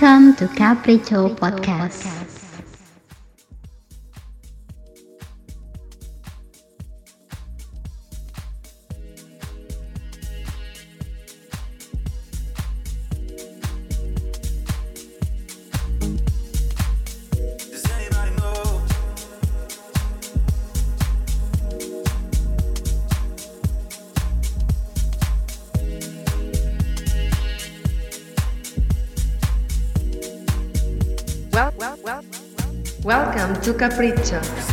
Welcome to Capriccio Podcast. Welcome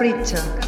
capricho.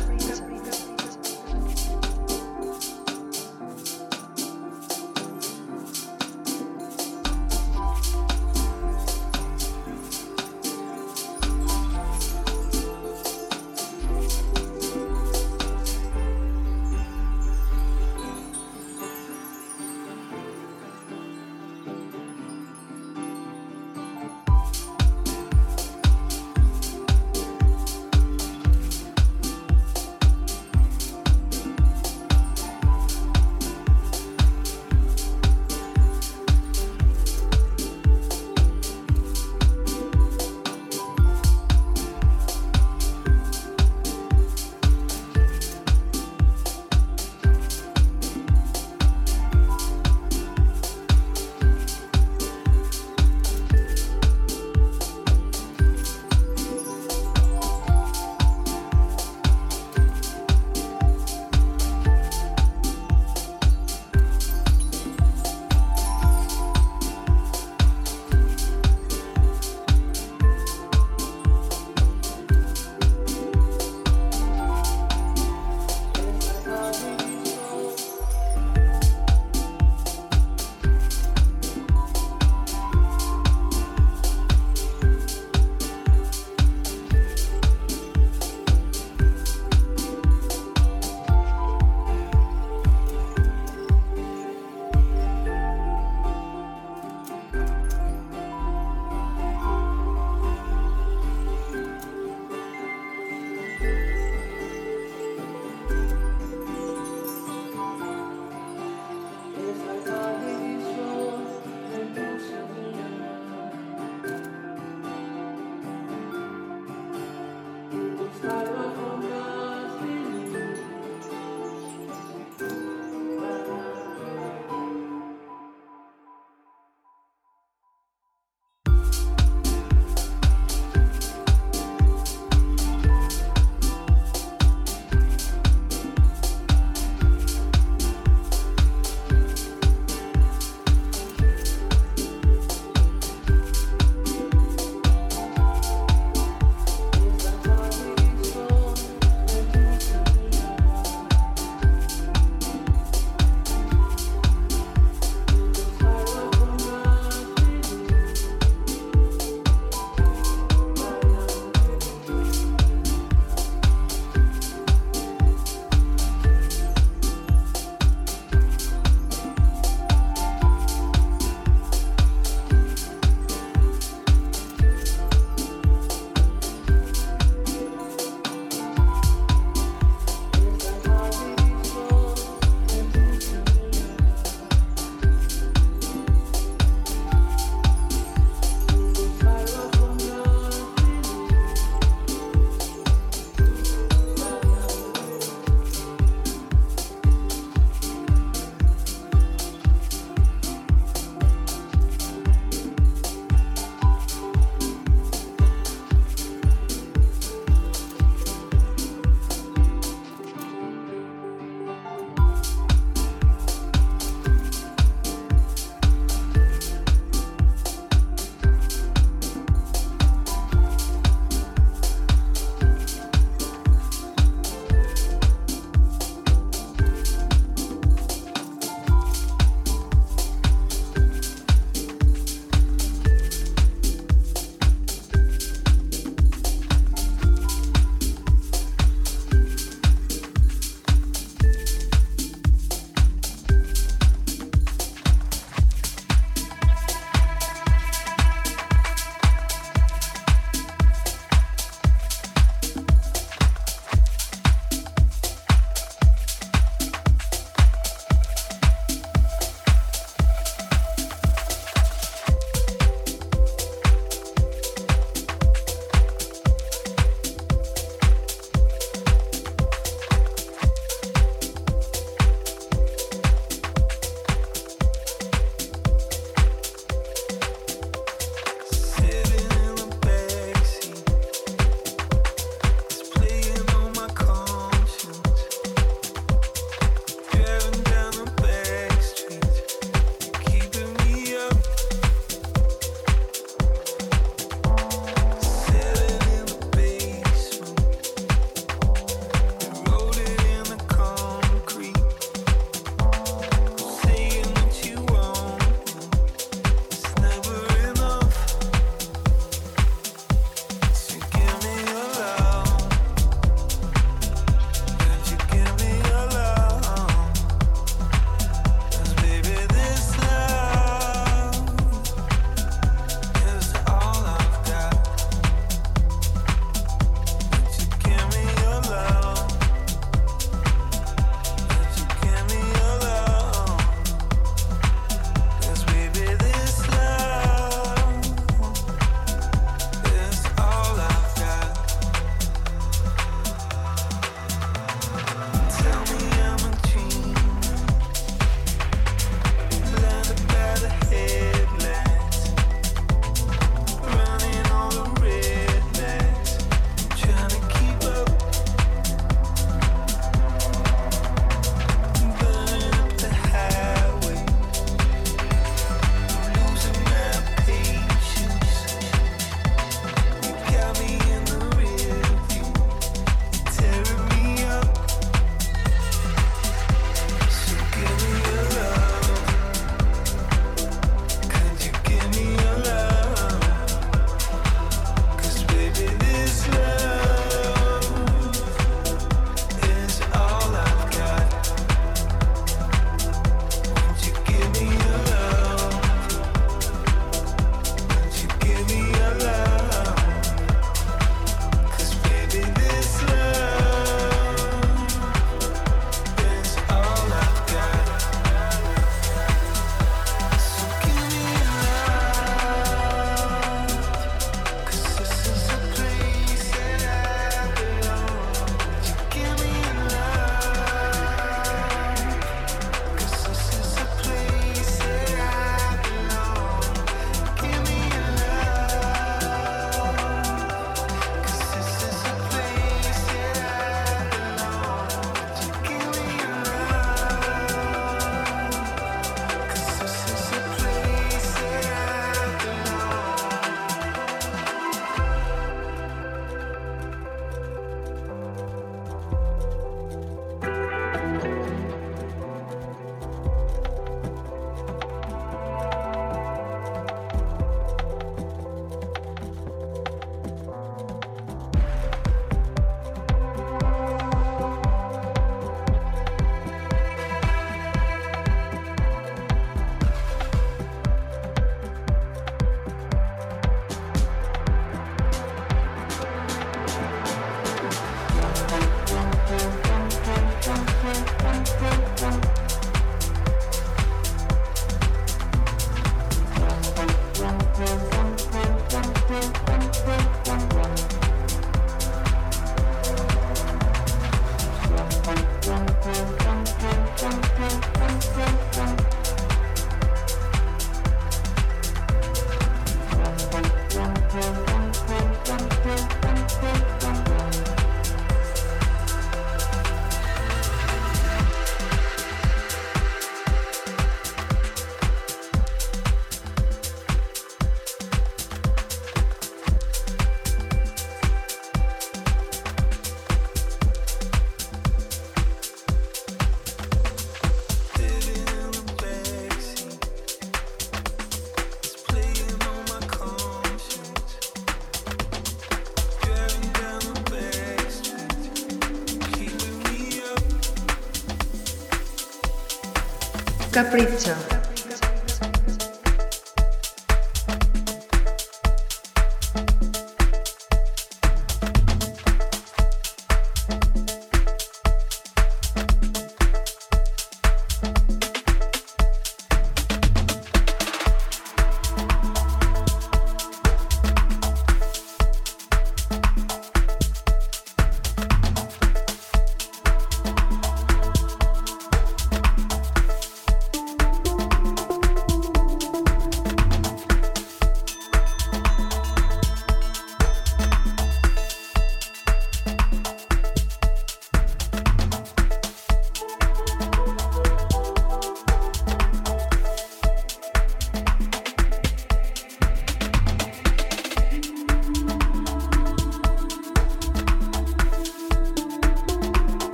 Capriccio.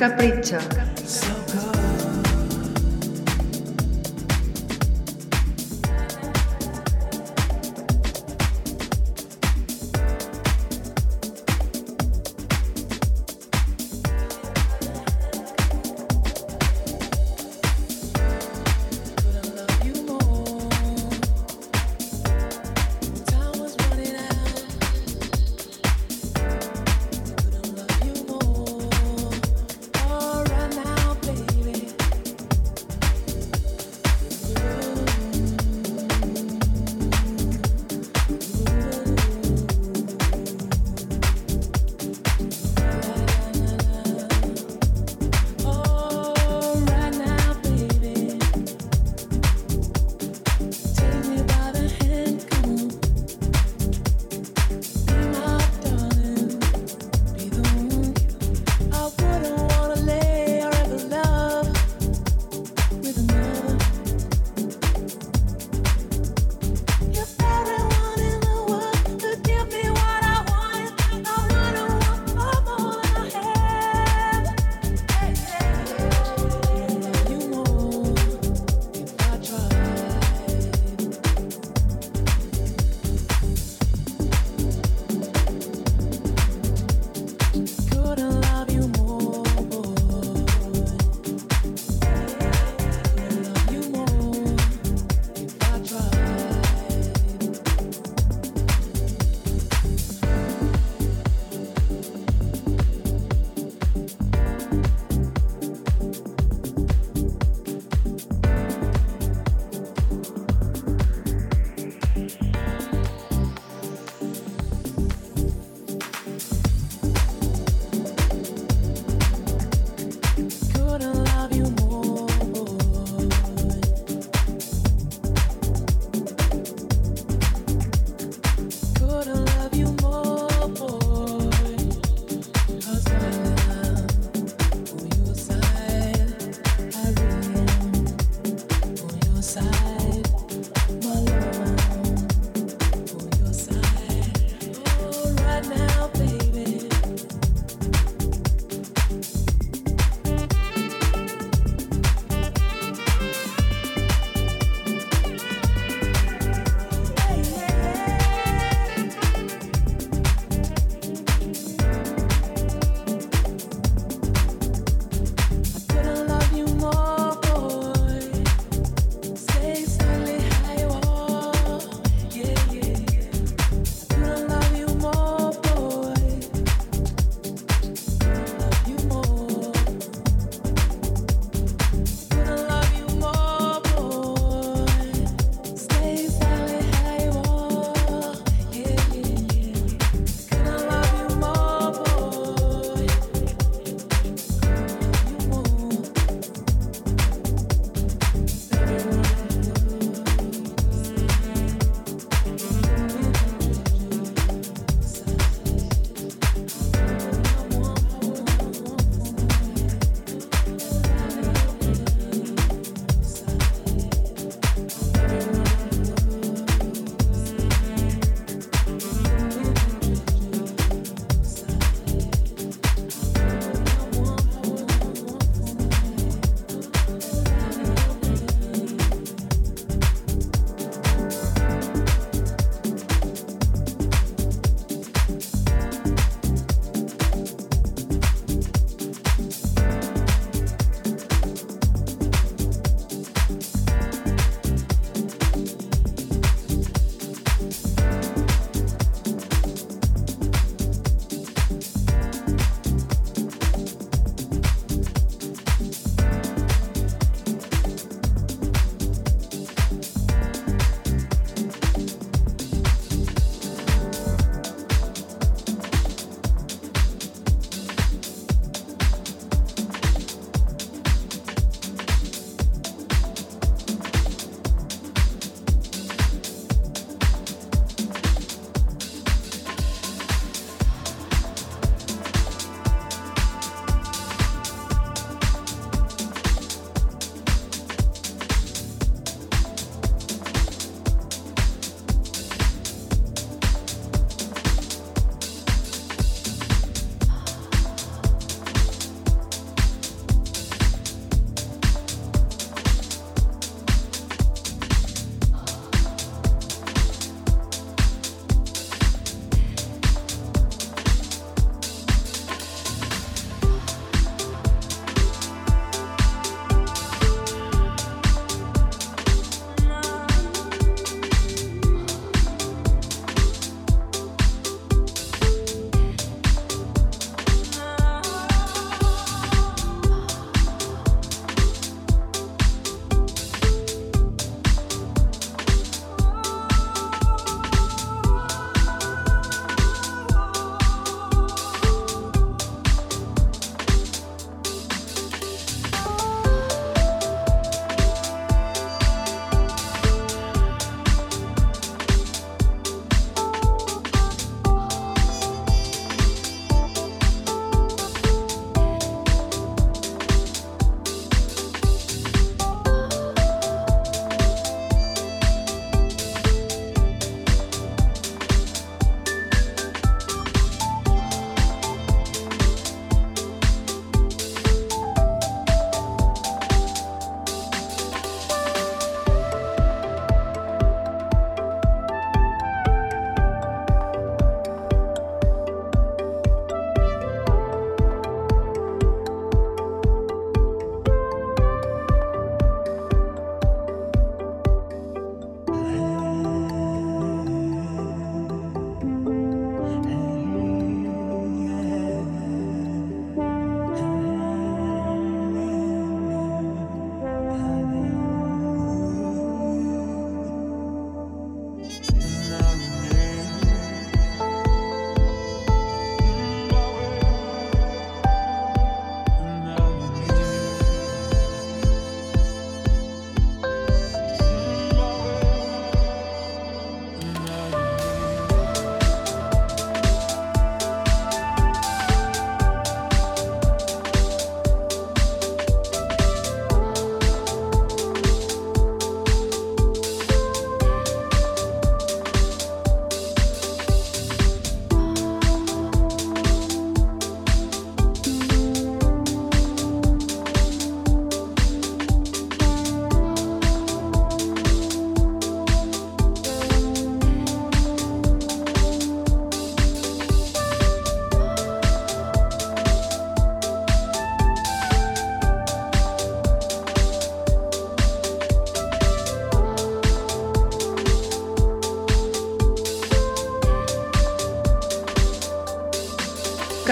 Capricho.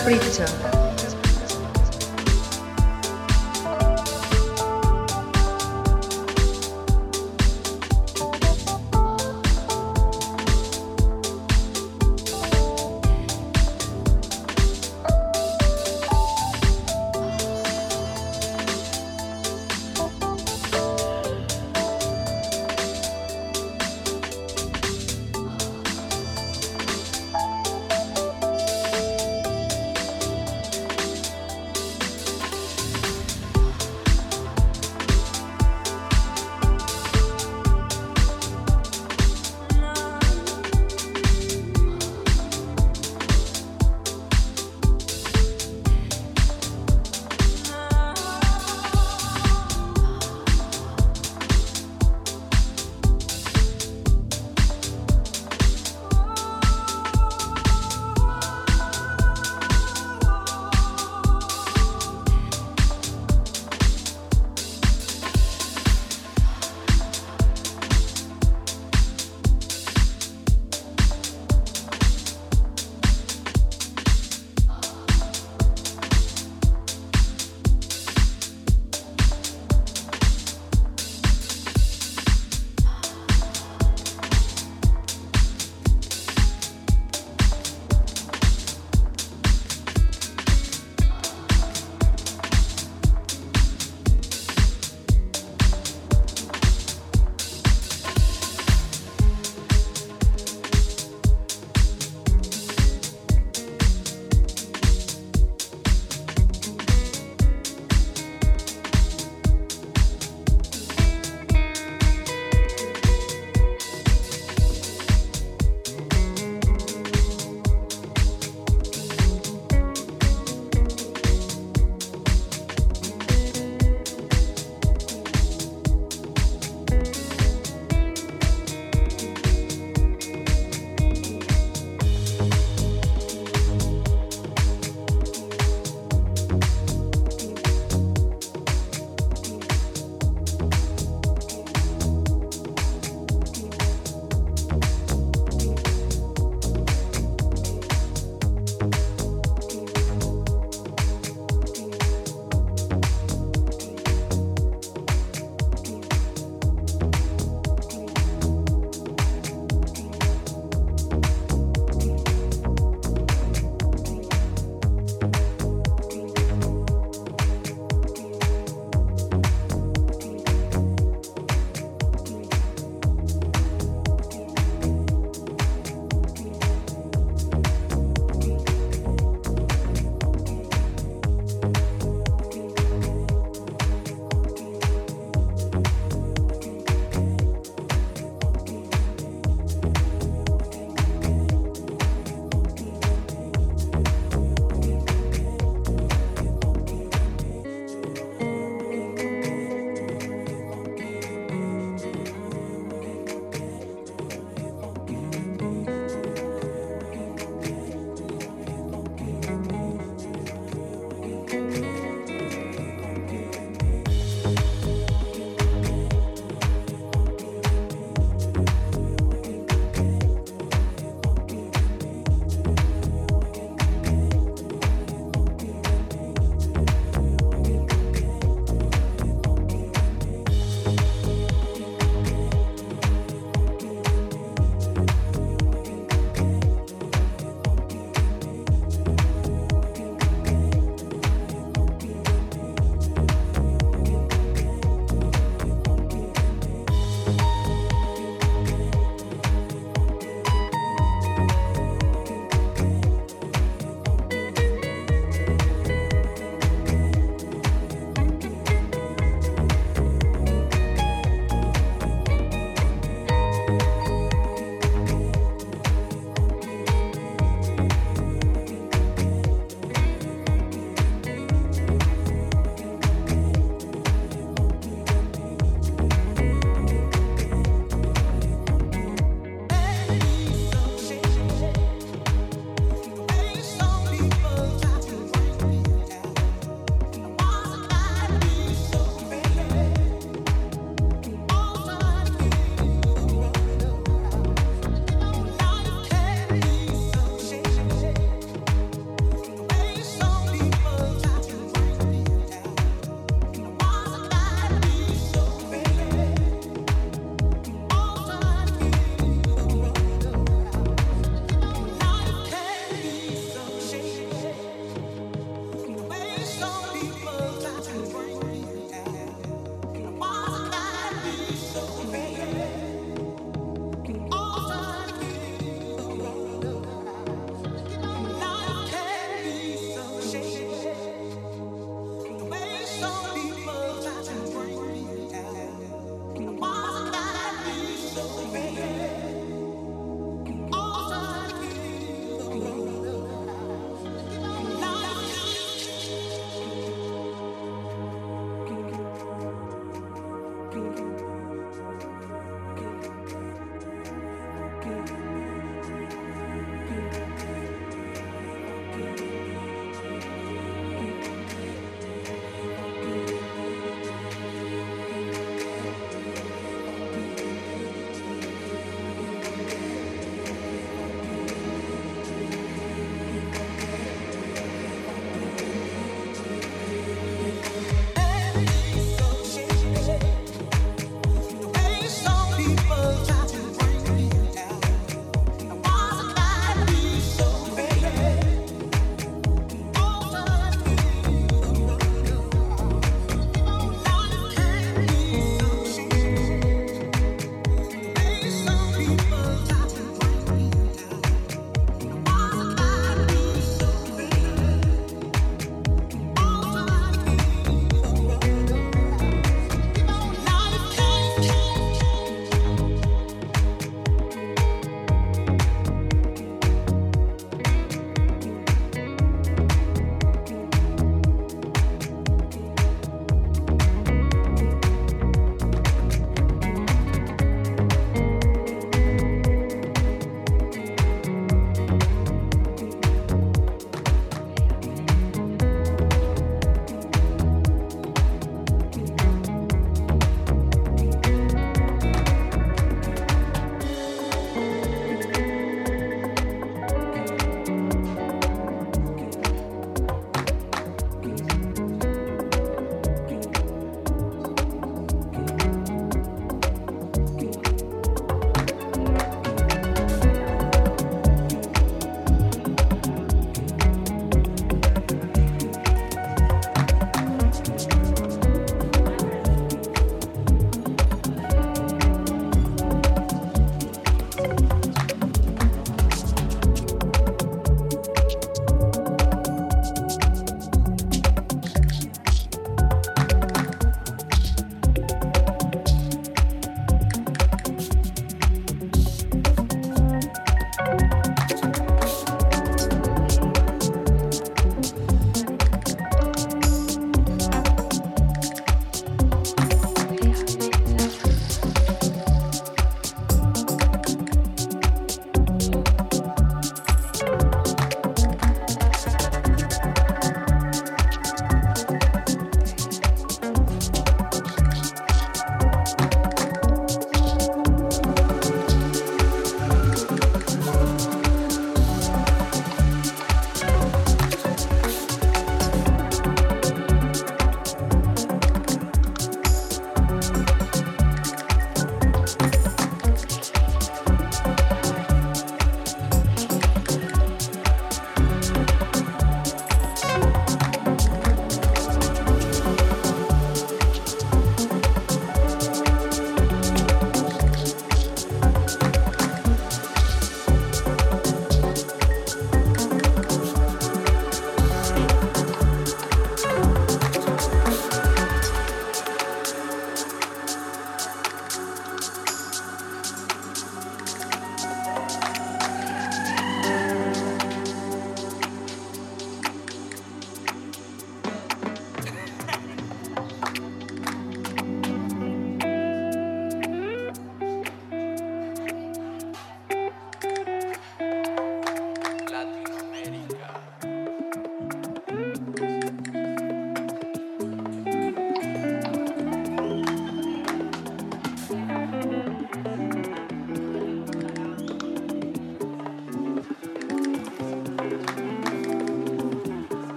Capriccio.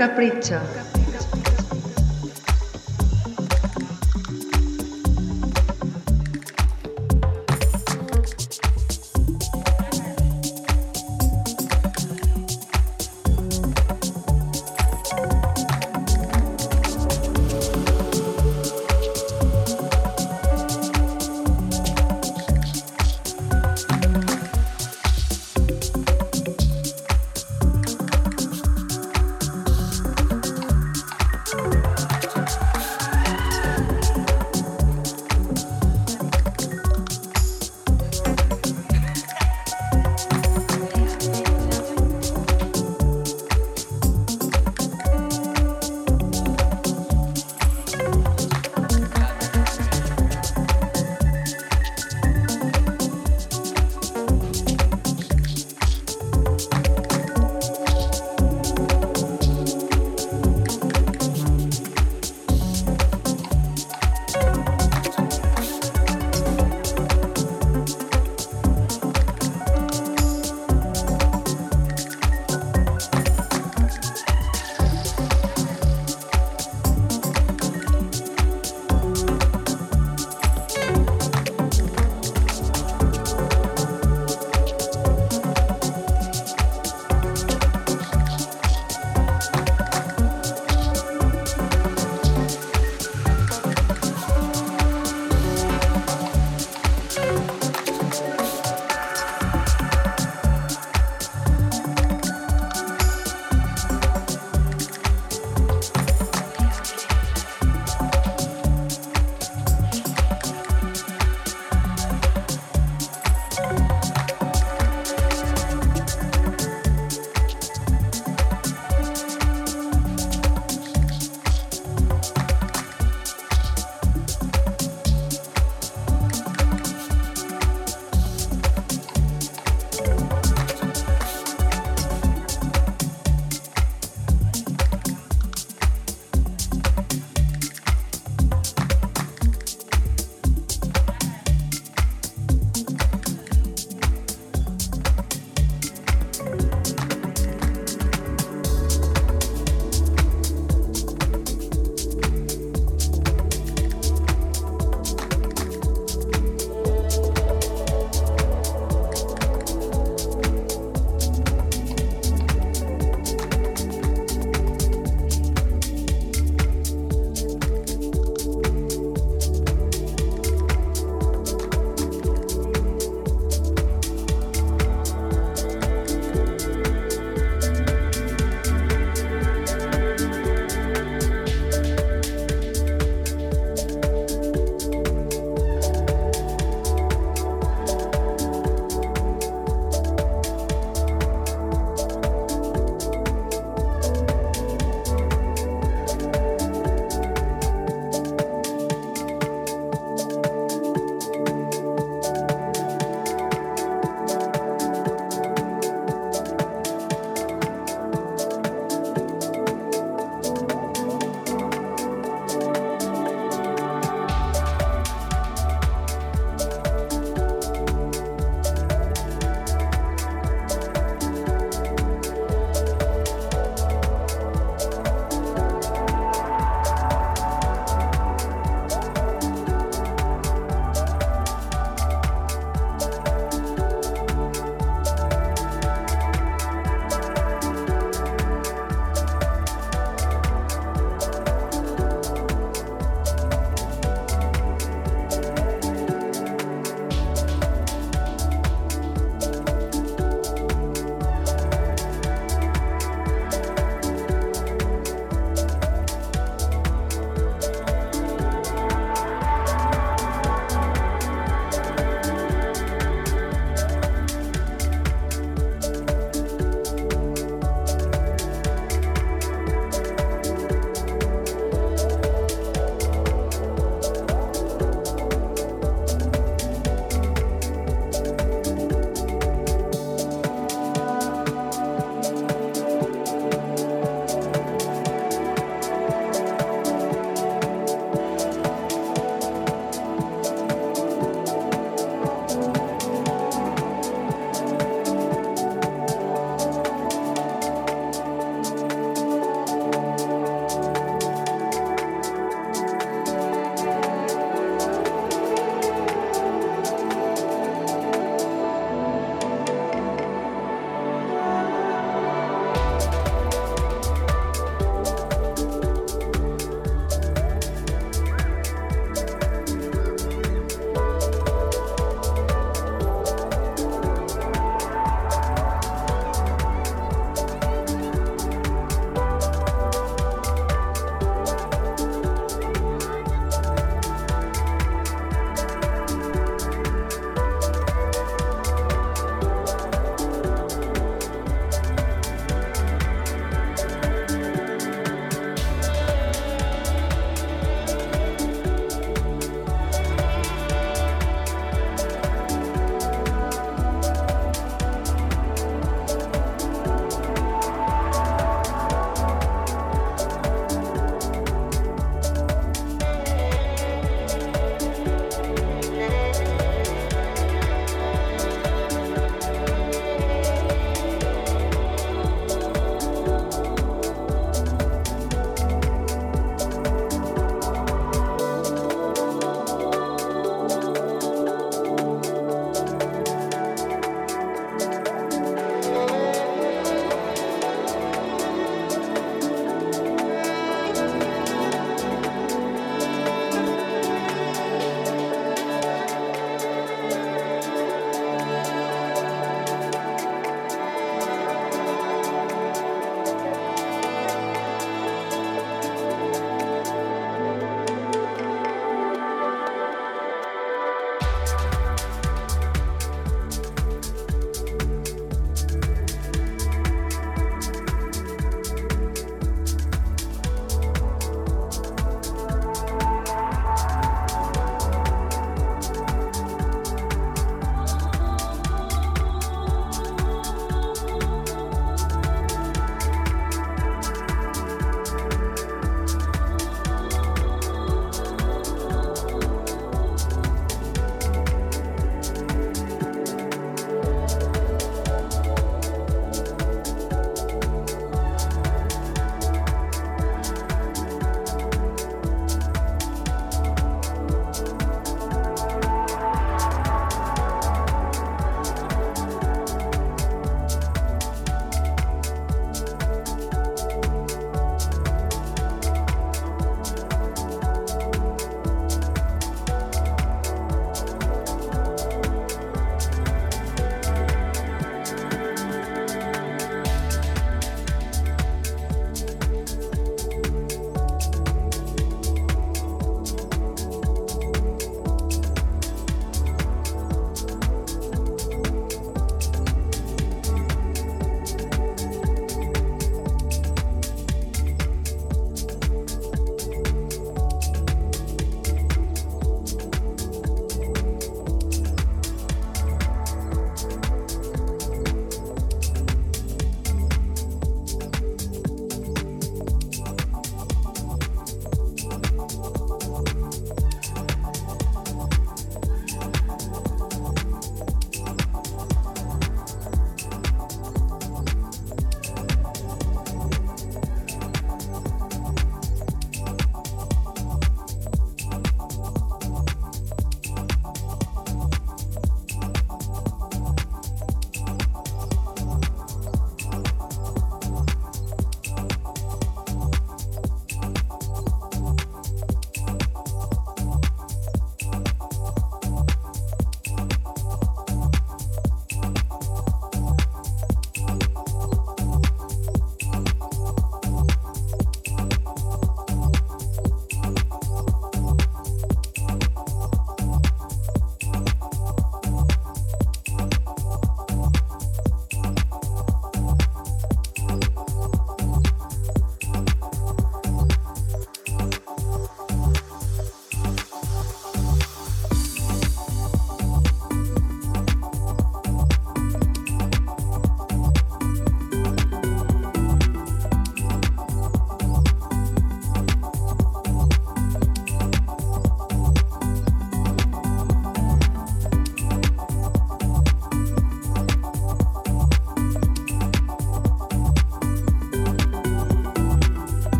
Capricho. well,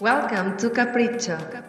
welcome to Capriccio.